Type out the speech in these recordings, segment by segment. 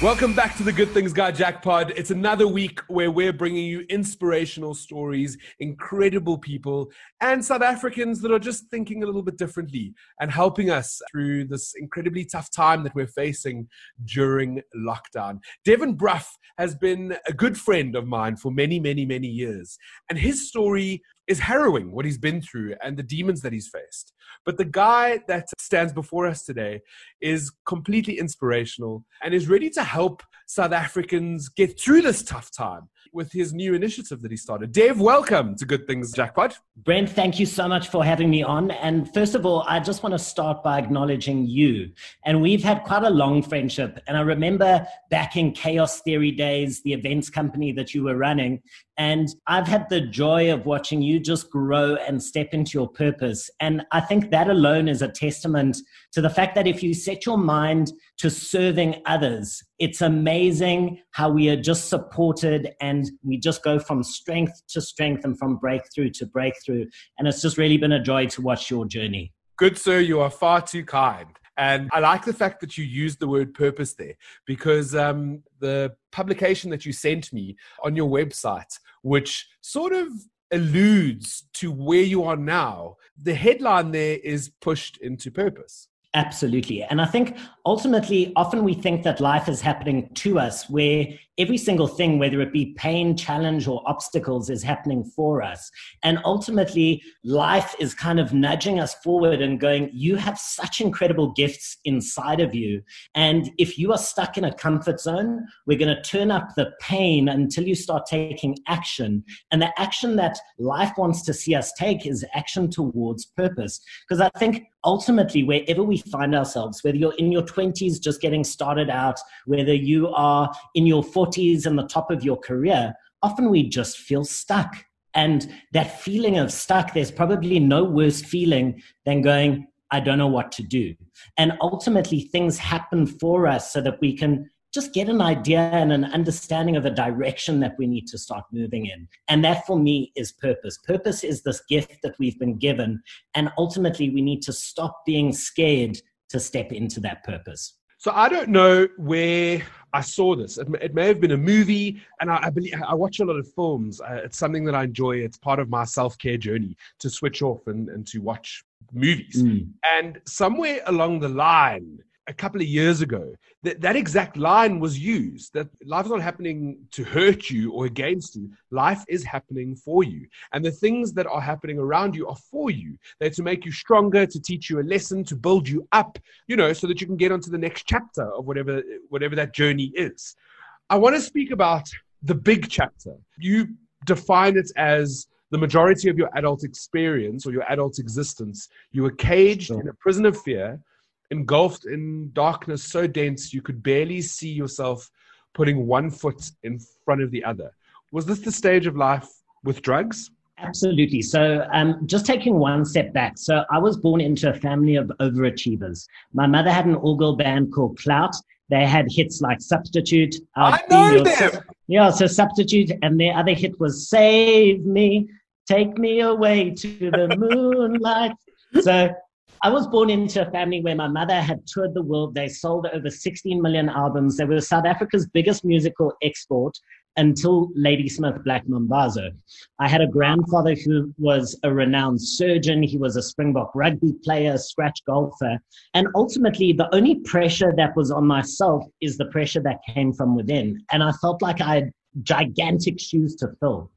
Welcome back to the Good Things Guy Jackpot. It's another week where we're bringing you inspirational stories, incredible people, and South Africans that are just thinking a little bit differently and helping us through this incredibly tough time that we're facing during lockdown. Devon Brough has been a good friend of mine for many, many, many years. And his story is harrowing what he's been through and the demons that he's faced. But the guy that stands before us today is completely inspirational and is ready to help South Africans get through this tough time with his new initiative that he started. Dave, welcome to Good Things Jackpot. Brent, thank you so much for having me on. And first of all, I just want to start by acknowledging you. And we've had quite a long friendship. And I remember back in Chaos Theory days, the events company that you were running, and I've had the joy of watching you just grow and step into your purpose. And I think that alone is a testament to the fact that if you set your mind to serving others, it's amazing how we are just supported and we just go from strength to strength and from breakthrough to breakthrough. And it's just really been a joy to watch your journey. Good, sir. You are far too kind. And I like the fact that you used the word purpose there because um, the publication that you sent me on your website, which sort of alludes to where you are now, the headline there is pushed into purpose. Absolutely. And I think ultimately, often we think that life is happening to us, where every single thing, whether it be pain, challenge, or obstacles, is happening for us. And ultimately, life is kind of nudging us forward and going, You have such incredible gifts inside of you. And if you are stuck in a comfort zone, we're going to turn up the pain until you start taking action. And the action that life wants to see us take is action towards purpose. Because I think ultimately, wherever we find ourselves, whether you're in your 20s just getting started out, whether you are in your 40s and the top of your career, often we just feel stuck. And that feeling of stuck, there's probably no worse feeling than going, I don't know what to do. And ultimately, things happen for us so that we can just get an idea and an understanding of a direction that we need to start moving in. And that for me is purpose. Purpose is this gift that we've been given. And ultimately, we need to stop being scared to step into that purpose. So I don't know where I saw this. It, it may have been a movie, and I, I, believe I watch a lot of films. Uh, it's something that I enjoy. It's part of my self care journey to switch off and, and to watch movies. Mm. And somewhere along the line, a couple of years ago that that exact line was used that life is not happening to hurt you or against you. Life is happening for you. And the things that are happening around you are for you. They're to make you stronger to teach you a lesson to build you up you know so that you can get onto the next chapter of whatever whatever that journey is. I want to speak about the big chapter. You define it as the majority of your adult experience or your adult existence. You were caged sure. in a prison of fear engulfed in darkness so dense you could barely see yourself putting one foot in front of the other. Was this the stage of life with drugs? Absolutely. So, um, just taking one step back. So, I was born into a family of overachievers. My mother had an all girl band called Clout. They had hits like Substitute. I know them. Yeah, so Substitute, and their other hit was Save Me, Take Me Away to the Moonlight. So, I was born into a family where my mother had toured the world. They sold over 16 million albums. They were South Africa's biggest musical export until Ladysmith Black Mambazo. I had a grandfather who was a renowned surgeon. He was a Springbok rugby player, scratch golfer. And ultimately, the only pressure that was on myself is the pressure that came from within. And I felt like I had gigantic shoes to fill.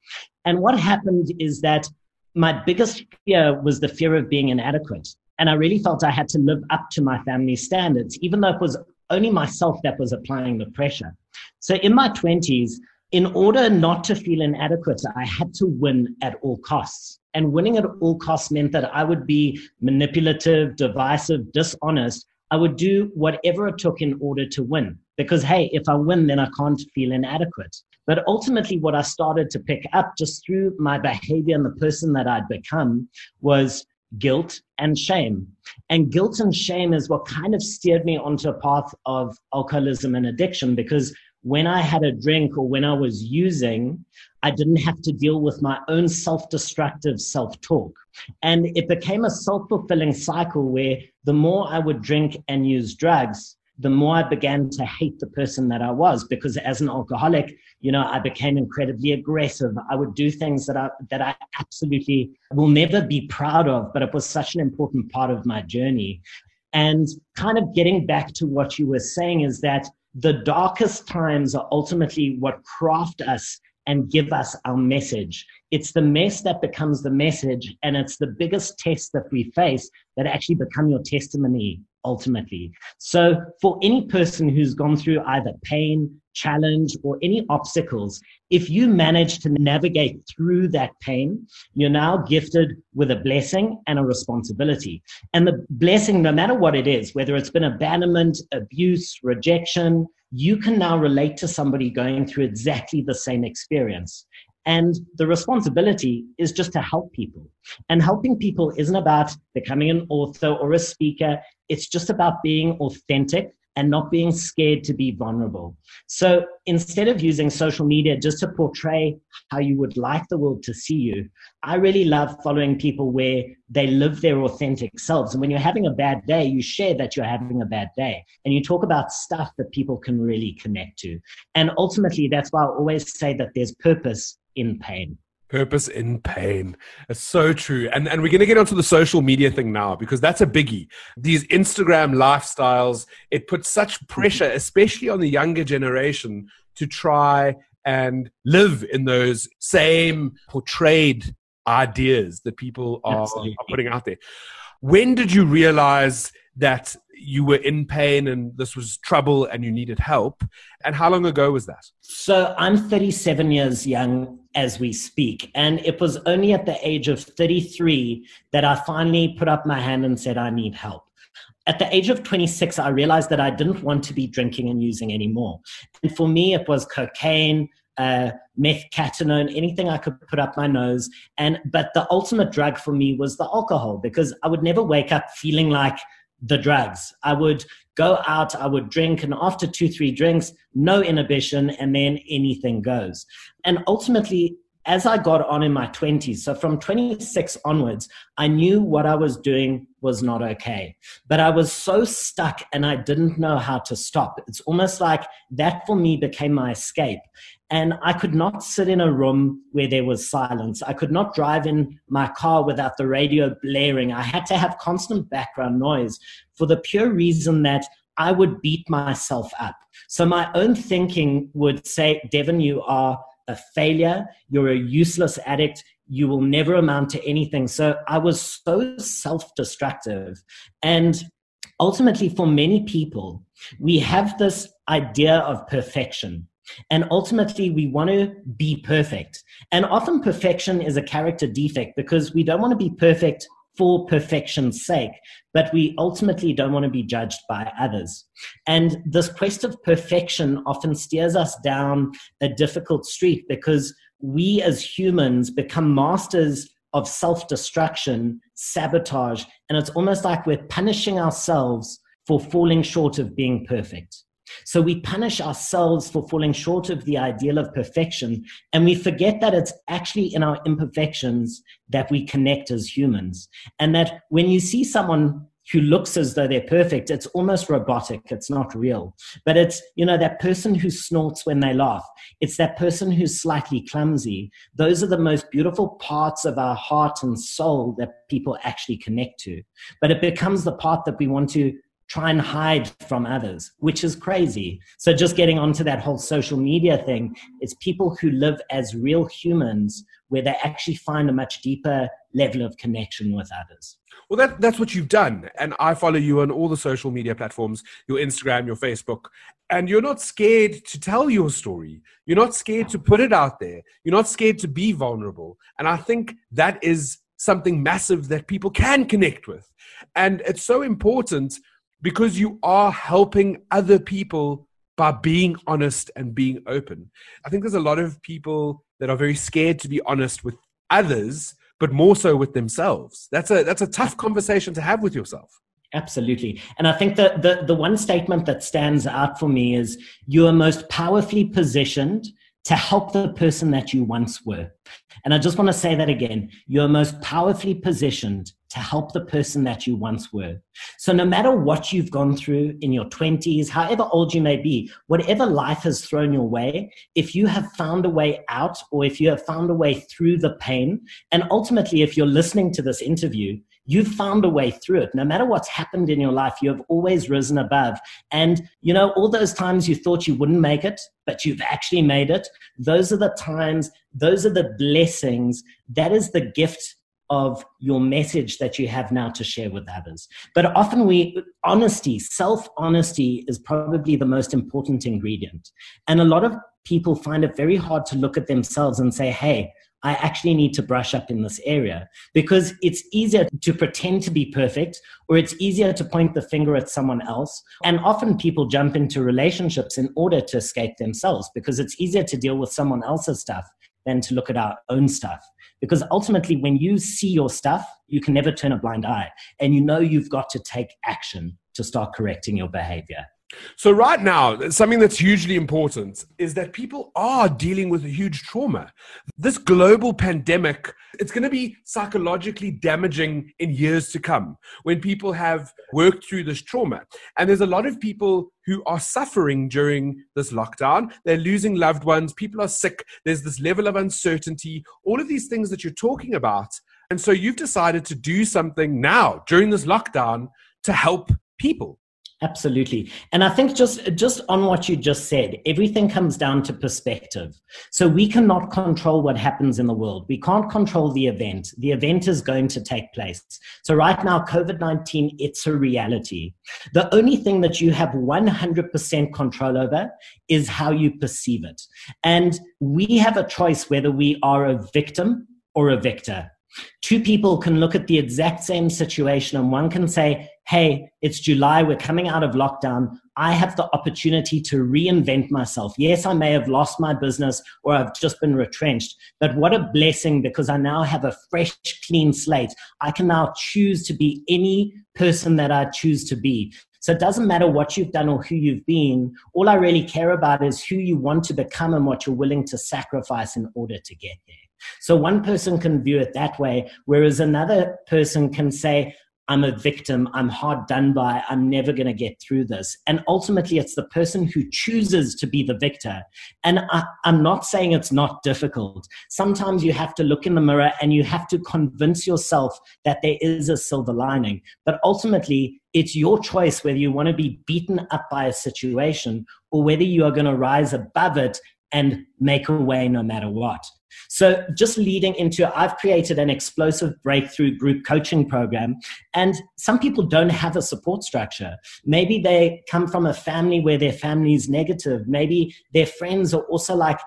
And what happened is that my biggest fear was the fear of being inadequate. And I really felt I had to live up to my family standards, even though it was only myself that was applying the pressure. So in my 20s, in order not to feel inadequate, I had to win at all costs. And winning at all costs meant that I would be manipulative, divisive, dishonest. I would do whatever it took in order to win. Because, hey, if I win, then I can't feel inadequate. But ultimately, what I started to pick up just through my behavior and the person that I'd become was guilt and shame. And guilt and shame is what kind of steered me onto a path of alcoholism and addiction because when I had a drink or when I was using, I didn't have to deal with my own self destructive self talk. And it became a self fulfilling cycle where the more I would drink and use drugs, the more I began to hate the person that I was because as an alcoholic, you know, I became incredibly aggressive. I would do things that I, that I absolutely will never be proud of, but it was such an important part of my journey. And kind of getting back to what you were saying is that the darkest times are ultimately what craft us and give us our message. It's the mess that becomes the message, and it's the biggest test that we face that actually become your testimony ultimately. So, for any person who's gone through either pain, challenge, or any obstacles, if you manage to navigate through that pain, you're now gifted with a blessing and a responsibility. And the blessing, no matter what it is, whether it's been abandonment, abuse, rejection, you can now relate to somebody going through exactly the same experience. And the responsibility is just to help people. And helping people isn't about becoming an author or a speaker. It's just about being authentic and not being scared to be vulnerable. So instead of using social media just to portray how you would like the world to see you, I really love following people where they live their authentic selves. And when you're having a bad day, you share that you're having a bad day and you talk about stuff that people can really connect to. And ultimately, that's why I always say that there's purpose in pain. Purpose in pain. It's so true. And, and we're going to get onto the social media thing now because that's a biggie. These Instagram lifestyles, it puts such pressure, especially on the younger generation, to try and live in those same portrayed ideas that people are, are putting out there. When did you realize that you were in pain and this was trouble and you needed help. And how long ago was that? So I'm 37 years young as we speak. And it was only at the age of 33 that I finally put up my hand and said, I need help. At the age of 26, I realized that I didn't want to be drinking and using anymore. And for me, it was cocaine, uh, meth, cathinone, anything I could put up my nose. And but the ultimate drug for me was the alcohol because I would never wake up feeling like the drugs. I would go out, I would drink, and after two, three drinks, no inhibition, and then anything goes. And ultimately, as I got on in my 20s, so from 26 onwards, I knew what I was doing was not okay. But I was so stuck and I didn't know how to stop. It's almost like that for me became my escape. And I could not sit in a room where there was silence. I could not drive in my car without the radio blaring. I had to have constant background noise for the pure reason that I would beat myself up. So my own thinking would say, Devon, you are a failure. You're a useless addict. You will never amount to anything. So I was so self destructive. And ultimately, for many people, we have this idea of perfection. And ultimately, we want to be perfect. And often, perfection is a character defect because we don't want to be perfect for perfection's sake, but we ultimately don't want to be judged by others. And this quest of perfection often steers us down a difficult street because we as humans become masters of self destruction, sabotage, and it's almost like we're punishing ourselves for falling short of being perfect. So we punish ourselves for falling short of the ideal of perfection, and we forget that it's actually in our imperfections that we connect as humans. And that when you see someone who looks as though they're perfect, it's almost robotic. It's not real. But it's, you know, that person who snorts when they laugh. It's that person who's slightly clumsy. Those are the most beautiful parts of our heart and soul that people actually connect to. But it becomes the part that we want to try and hide from others, which is crazy. So, just getting onto that whole social media thing, it's people who live as real humans where they actually find a much deeper level of connection with others. Well, that, that's what you've done. And I follow you on all the social media platforms your Instagram, your Facebook. And you're not scared to tell your story. You're not scared to put it out there. You're not scared to be vulnerable. And I think that is something massive that people can connect with. And it's so important because you are helping other people by being honest and being open. I think there's a lot of people that are very scared to be honest with others, but more so with themselves. That's a that's a tough conversation to have with yourself. Absolutely. And I think that the, the one statement that stands out for me is you are most powerfully positioned to help the person that you once were. And I just want to say that again. You're most powerfully positioned to help the person that you once were. So no matter what you've gone through in your 20s, however old you may be, whatever life has thrown your way, if you have found a way out or if you have found a way through the pain, and ultimately if you're listening to this interview, you've found a way through it. No matter what's happened in your life, you have always risen above. And, you know, all those times you thought you wouldn't make it, but you've actually made it, those are the times, those are the blessings. That is the gift of your message that you have now to share with others. But often we, honesty, self honesty is probably the most important ingredient. And a lot of people find it very hard to look at themselves and say, hey, I actually need to brush up in this area because it's easier to pretend to be perfect or it's easier to point the finger at someone else. And often people jump into relationships in order to escape themselves because it's easier to deal with someone else's stuff than to look at our own stuff. Because ultimately, when you see your stuff, you can never turn a blind eye and you know you've got to take action to start correcting your behavior. So, right now, something that's hugely important is that people are dealing with a huge trauma. This global pandemic, it's going to be psychologically damaging in years to come when people have worked through this trauma. And there's a lot of people who are suffering during this lockdown. They're losing loved ones, people are sick, there's this level of uncertainty, all of these things that you're talking about. And so, you've decided to do something now during this lockdown to help people. Absolutely. And I think just just on what you just said, everything comes down to perspective. So we cannot control what happens in the world. We can't control the event. The event is going to take place. So right now COVID-19 it's a reality. The only thing that you have 100% control over is how you perceive it. And we have a choice whether we are a victim or a victor. Two people can look at the exact same situation and one can say, Hey, it's July. We're coming out of lockdown. I have the opportunity to reinvent myself. Yes, I may have lost my business or I've just been retrenched, but what a blessing because I now have a fresh, clean slate. I can now choose to be any person that I choose to be. So it doesn't matter what you've done or who you've been. All I really care about is who you want to become and what you're willing to sacrifice in order to get there. So one person can view it that way, whereas another person can say, I'm a victim, I'm hard done by, I'm never going to get through this. And ultimately, it's the person who chooses to be the victor. And I, am not saying it's not difficult. Sometimes you have to look in the mirror and you have to convince yourself that there is a silver lining. But ultimately, it's your choice whether you want to be beaten up by a situation or whether you are going to rise above it and make a way no matter what. So, just leading into, I've created an explosive breakthrough group coaching program, and some people don't have a support structure. Maybe they come from a family where their family is negative. Maybe their friends are also like,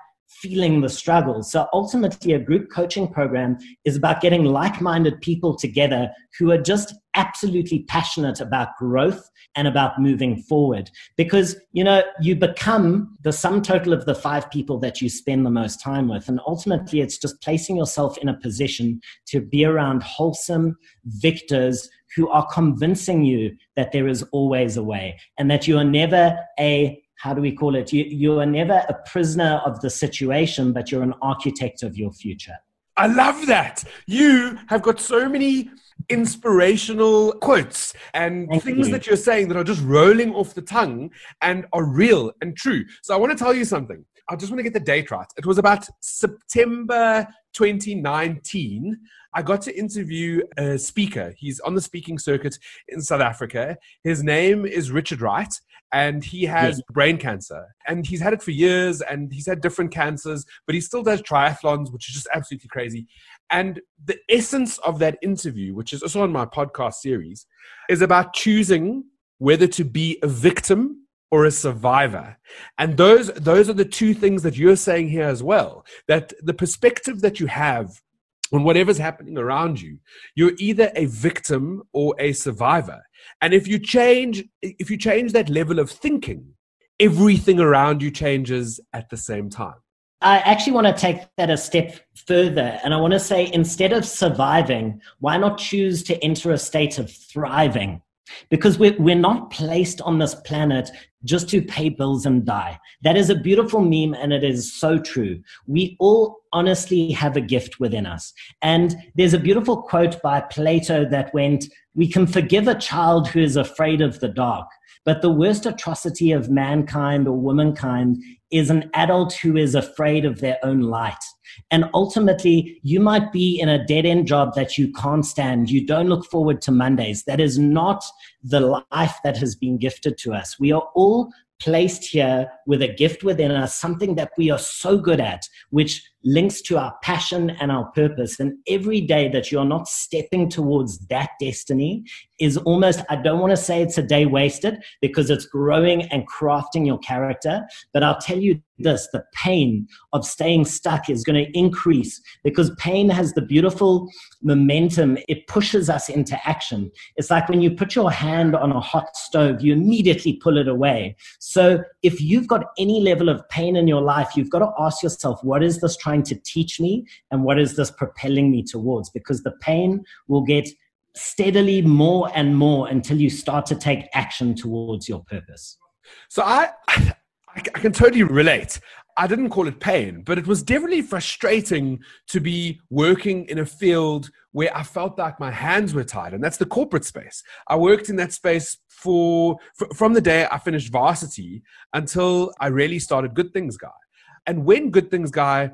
feeling the struggle. So ultimately, a group coaching program is about getting like minded people together who are just absolutely passionate about growth and about moving forward. Because, you know, you become the sum total of the five people that you spend the most time with. And ultimately, it's just placing yourself in a position to be around wholesome victors who are convincing you that there is always a way and that you are never a how do we call it? You, you are never a prisoner of the situation, but you're an architect of your future. I love that. You have got so many inspirational quotes and Thank things you. that you're saying that are just rolling off the tongue and are real and true. So I want to tell you something. I just want to get the date right. It was about September 2019. I got to interview a speaker. He's on the speaking circuit in South Africa. His name is Richard Wright, and he has yes. brain cancer. And he's had it for years, and he's had different cancers, but he still does triathlons, which is just absolutely crazy. And the essence of that interview, which is also on my podcast series, is about choosing whether to be a victim or a survivor. And those, those are the two things that you're saying here as well. That the perspective that you have on whatever's happening around you, you're either a victim or a survivor. And if you change, if you change that level of thinking, everything around you changes at the same time. I actually want to take that a step further. And I want to say instead of surviving, why not choose to enter a state of thriving? Because we're, we're not placed on this planet just to pay bills and die. That is a beautiful meme and it is so true. We all honestly have a gift within us. And there's a beautiful quote by Plato that went, We can forgive a child who is afraid of the dark, but the worst atrocity of mankind or womankind is an adult who is afraid of their own light. And ultimately, you might be in a dead end job that you can't stand. You don't look forward to Mondays. That is not the life that has been gifted to us. We are all placed here with a gift within us, something that we are so good at, which links to our passion and our purpose. And every day that you're not stepping towards that destiny is almost, I don't want to say it's a day wasted because it's growing and crafting your character. But I'll tell you this the pain of staying stuck is going to increase because pain has the beautiful momentum. It pushes us into action. It's like when you put your hand on a hot stove, you immediately pull it away. So if you've got any level of pain in your life, you've got to ask yourself, what is this trying to teach me? And what is this propelling me towards? Because the pain will get steadily more and more until you start to take action towards your purpose. So I, I can totally relate. I didn't call it pain, but it was definitely frustrating to be working in a field where I felt like my hands were tied, and that's the corporate space. I worked in that space for from the day I finished varsity until I really started Good Things Guy. And when Good Things Guy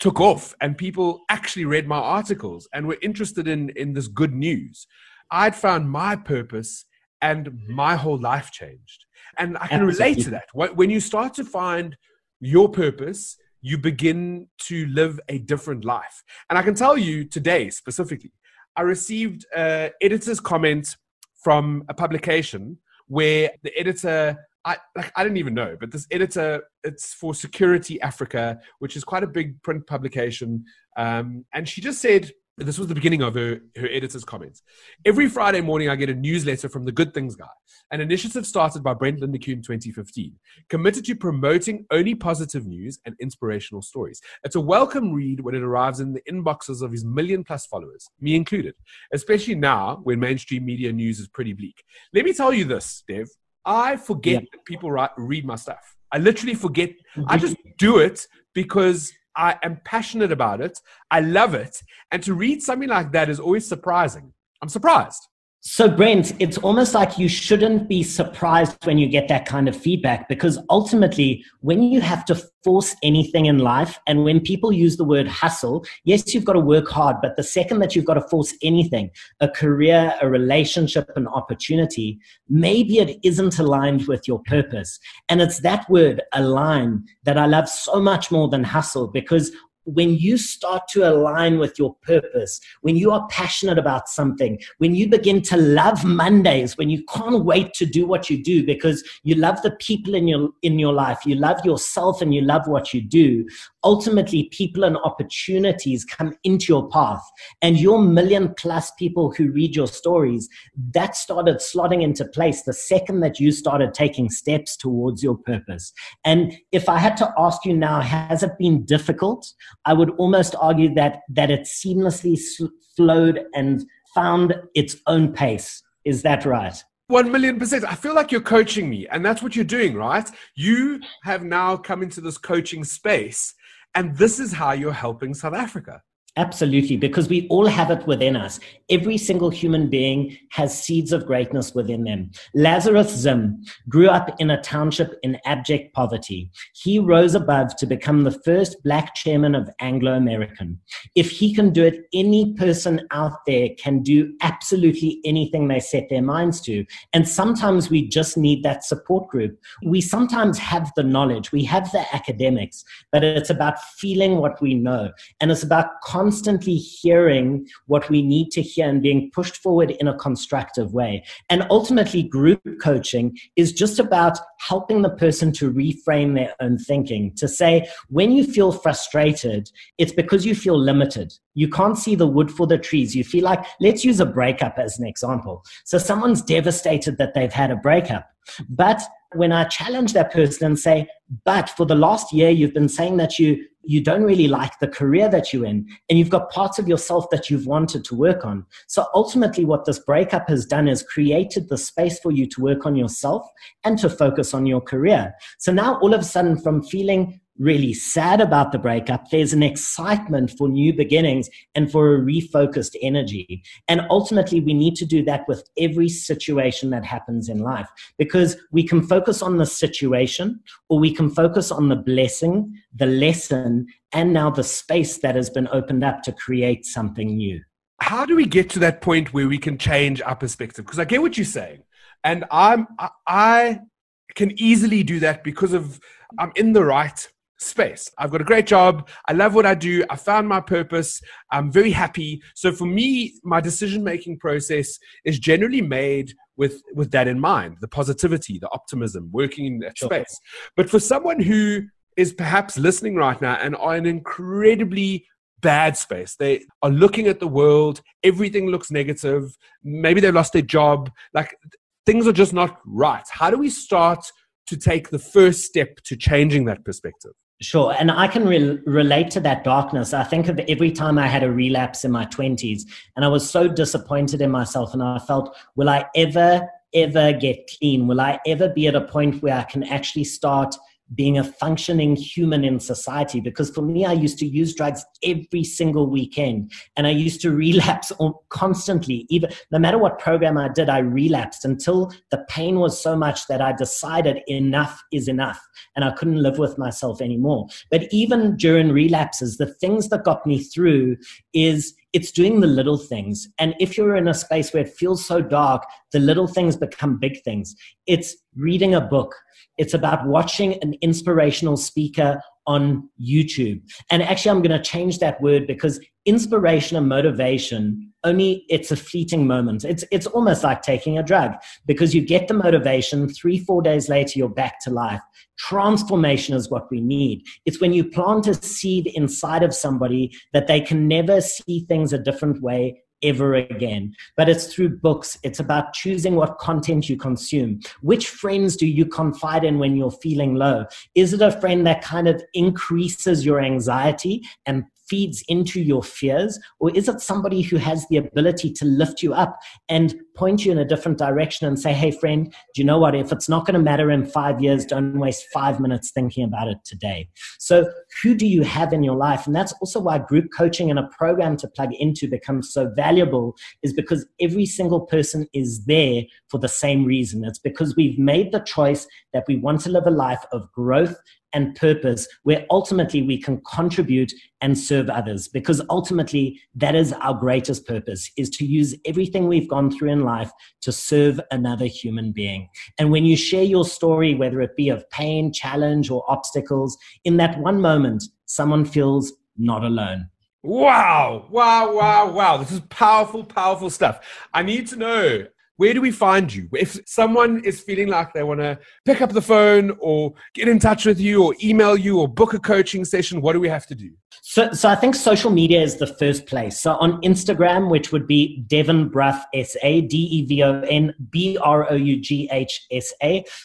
took off and people actually read my articles and were interested in in this good news i'd found my purpose and my whole life changed and i can relate to that when you start to find your purpose you begin to live a different life and i can tell you today specifically i received an editor's comment from a publication where the editor I like I didn't even know, but this editor, it's for Security Africa, which is quite a big print publication. Um, and she just said, this was the beginning of her, her editor's comments. Every Friday morning, I get a newsletter from the Good Things Guy, an initiative started by Brent Lindeque in 2015, committed to promoting only positive news and inspirational stories. It's a welcome read when it arrives in the inboxes of his million plus followers, me included, especially now when mainstream media news is pretty bleak. Let me tell you this, Dev. I forget yeah. that people write, read my stuff. I literally forget. I just do it because I am passionate about it. I love it. And to read something like that is always surprising. I'm surprised. So, Brent, it's almost like you shouldn't be surprised when you get that kind of feedback because ultimately, when you have to force anything in life, and when people use the word hustle, yes, you've got to work hard, but the second that you've got to force anything, a career, a relationship, an opportunity, maybe it isn't aligned with your purpose. And it's that word, align, that I love so much more than hustle because when you start to align with your purpose, when you are passionate about something, when you begin to love Mondays, when you can't wait to do what you do because you love the people in your in your life, you love yourself and you love what you do, ultimately people and opportunities come into your path. And your million plus people who read your stories, that started slotting into place the second that you started taking steps towards your purpose. And if I had to ask you now, has it been difficult? I would almost argue that that it seamlessly flowed and found its own pace. Is that right? One million percent. I feel like you're coaching me, and that's what you're doing, right? You have now come into this coaching space, and this is how you're helping South Africa. Absolutely, because we all have it within us. Every single human being has seeds of greatness within them. Lazarus Zim grew up in a township in abject poverty. He rose above to become the first black chairman of Anglo American. If he can do it, any person out there can do absolutely anything they set their minds to. And sometimes we just need that support group. We sometimes have the knowledge, we have the academics, but it's about feeling what we know. And it's about constantly hearing what we need to hear and being pushed forward in a constructive way. And ultimately, group coaching is just about helping the person to reframe their own thinking, to say, when you feel frustrated, it's because you feel limited. You can't see the wood for the trees. You feel like, let's use a breakup as an example. So someone's devastated that they've had a breakup. But when I challenge that person and say, but for the last year, you've been saying that you, you don't really like the career that you're in, and you've got parts of yourself that you've wanted to work on. So ultimately, what this breakup has done is created the space for you to work on yourself and to focus on your career. So now, all of a sudden, from feeling really sad about the breakup, there's an excitement for new beginnings and for a refocused energy. And ultimately, we need to do that with every situation that happens in life because we can focus on the situation or we can focus on the blessing, the lesson, and now the space that has been opened up to create something new. How do we get to that point where we can change our perspective? Because I get what you're saying. And I'm, I can easily do that because of I'm in the right space. I've got a great job. I love what I do. I found my purpose. I'm very happy. So for me, my decision making process is generally made with with that in mind, the positivity, the optimism, working in that sure. space. But for someone who is perhaps listening right now and are in an incredibly bad space. They are looking at the world, everything looks negative. Maybe they've lost their job. Like things are just not right. How do we start to take the first step to changing that perspective? Sure. And I can re- relate to that darkness. I think of every time I had a relapse in my 20s and I was so disappointed in myself and I felt, will I ever, ever get clean? Will I ever be at a point where I can actually start being a functioning human in society. Because for me, I used to use drugs every single weekend and I used to relapse constantly. Even no matter what program I did, I relapsed until the pain was so much that I decided enough is enough and I couldn't live with myself anymore. But even during relapses, the things that got me through is it's doing the little things. And if you're in a space where it feels so dark, the little things become big things. It's reading a book. It's about watching an inspirational speaker on YouTube. And actually, I'm going to change that word because inspiration and motivation only it's a fleeting moment. It's it's almost like taking a drug because you get the motivation, three four days later you're back to life. Transformation is what we need. It's when you plant a seed inside of somebody that they can never see things a different way ever again. But it's through books. It's about choosing what content you consume. Which friends do you confide in when you're feeling low? Is it a friend that kind of increases your anxiety and feeds into your fears? Or is it somebody who has the ability to lift you up and point you in a different direction and say, hey, friend, do you know what? If it's not going to matter in five years, don't waste five minutes thinking about it today. So, who do you have in your life? And that's also why group coaching and a program to plug into becomes so valuable, is because every single person is there for the same reason. It's because we've made the choice that we want to live a life of growth and purpose where ultimately we can contribute and serve others because ultimately that is our greatest purpose is to use everything we've gone through in life to serve another human being and when you share your story whether it be of pain challenge or obstacles in that one moment someone feels not alone Wow, wow, wow, wow. This is powerful, powerful stuff. I need to know where do we find you? If someone is feeling like they want to pick up the phone or get in touch with you or email you or book a coaching session, what do we have to do? So, so I think social media is the first place. So on Instagram, which would be Devon Brough S-A, D-E-V-O-N B-R-O-U-G-H-S-A.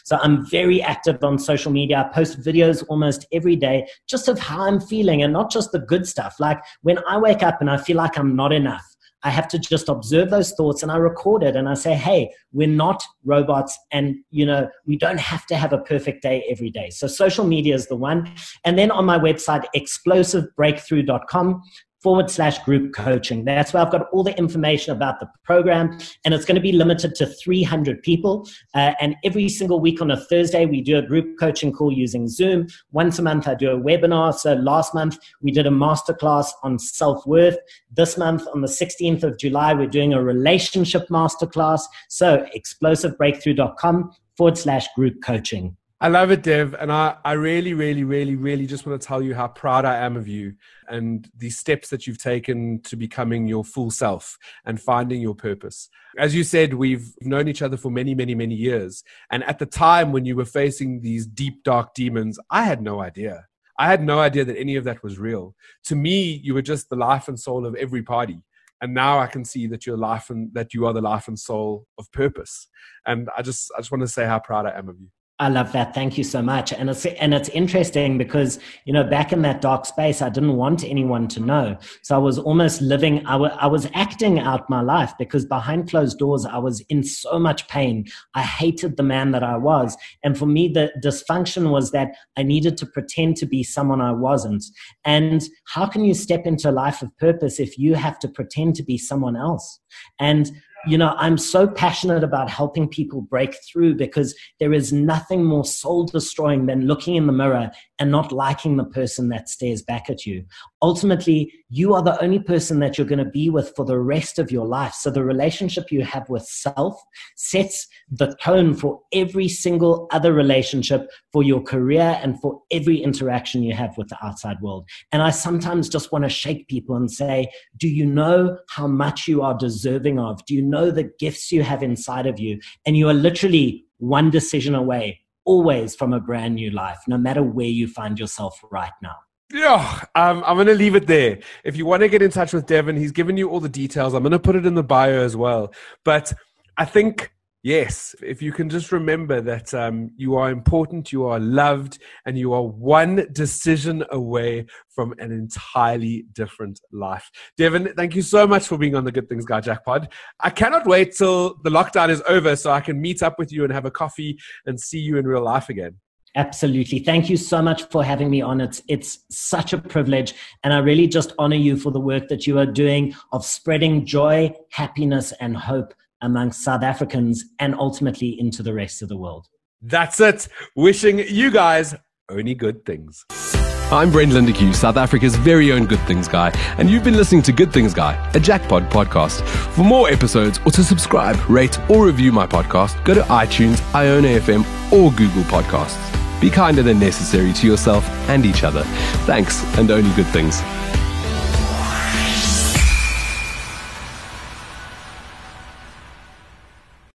So I'm very active on social media. I post videos almost every day just of how I'm feeling and not just the good stuff. Like when I wake up and I feel like I'm not enough, I have to just observe those thoughts and I record it and I say, hey, we're not robots and, you know, we don't have to have a perfect day every day. So social media is the one. And then on my website, explosivebreakthrough.com, forward slash group coaching. That's where I've got all the information about the program, and it's going to be limited to 300 people. Uh, and every single week on a Thursday, we do a group coaching call using Zoom. Once a month, I do a webinar. So last month, we did a masterclass on self worth. This month, on the 16th of July, we're doing a relationship masterclass. So explosivebreakthrough.com forward slash group coaching. I love it, Dev. And I, I really, really, really, really just want to tell you how proud I am of you and the steps that you've taken to becoming your full self and finding your purpose. As you said, we've known each other for many, many, many years. And at the time when you were facing these deep, dark demons, I had no idea. I had no idea that any of that was real. To me, you were just the life and soul of every party and now I can see that you're life and that you are the life and soul of purpose. And I just I just want to say how proud I am of you. I love that. Thank you so much. And it's and it's interesting because you know back in that dark space, I didn't want anyone to know. So I was almost living. I, w- I was acting out my life because behind closed doors, I was in so much pain. I hated the man that I was, and for me, the dysfunction was that I needed to pretend to be someone I wasn't. And how can you step into a life of purpose if you have to pretend to be someone else? And you know, I'm so passionate about helping people break through because there is nothing more soul destroying than looking in the mirror and not liking the person that stares back at you. Ultimately, you are the only person that you're going to be with for the rest of your life. So the relationship you have with self sets the tone for every single other relationship, for your career, and for every interaction you have with the outside world. And I sometimes just want to shake people and say, Do you know how much you are deserving of? Do you know the gifts you have inside of you? And you are literally one decision away always from a brand new life, no matter where you find yourself right now. Yeah, um, I'm going to leave it there. If you want to get in touch with Devon, he's given you all the details. I'm going to put it in the bio as well. But I think Yes, if you can just remember that um, you are important, you are loved, and you are one decision away from an entirely different life. Devon, thank you so much for being on the Good Things Guy Jackpot. I cannot wait till the lockdown is over so I can meet up with you and have a coffee and see you in real life again. Absolutely. Thank you so much for having me on. It's it's such a privilege and I really just honor you for the work that you are doing of spreading joy, happiness and hope amongst South Africans and ultimately into the rest of the world. That's it. Wishing you guys only good things. I'm Brent Lindeque, South Africa's very own Good Things Guy, and you've been listening to Good Things Guy, a Jackpot podcast. For more episodes or to subscribe, rate, or review my podcast, go to iTunes, iono.fm, or Google Podcasts. Be kinder than necessary to yourself and each other. Thanks, and only good things.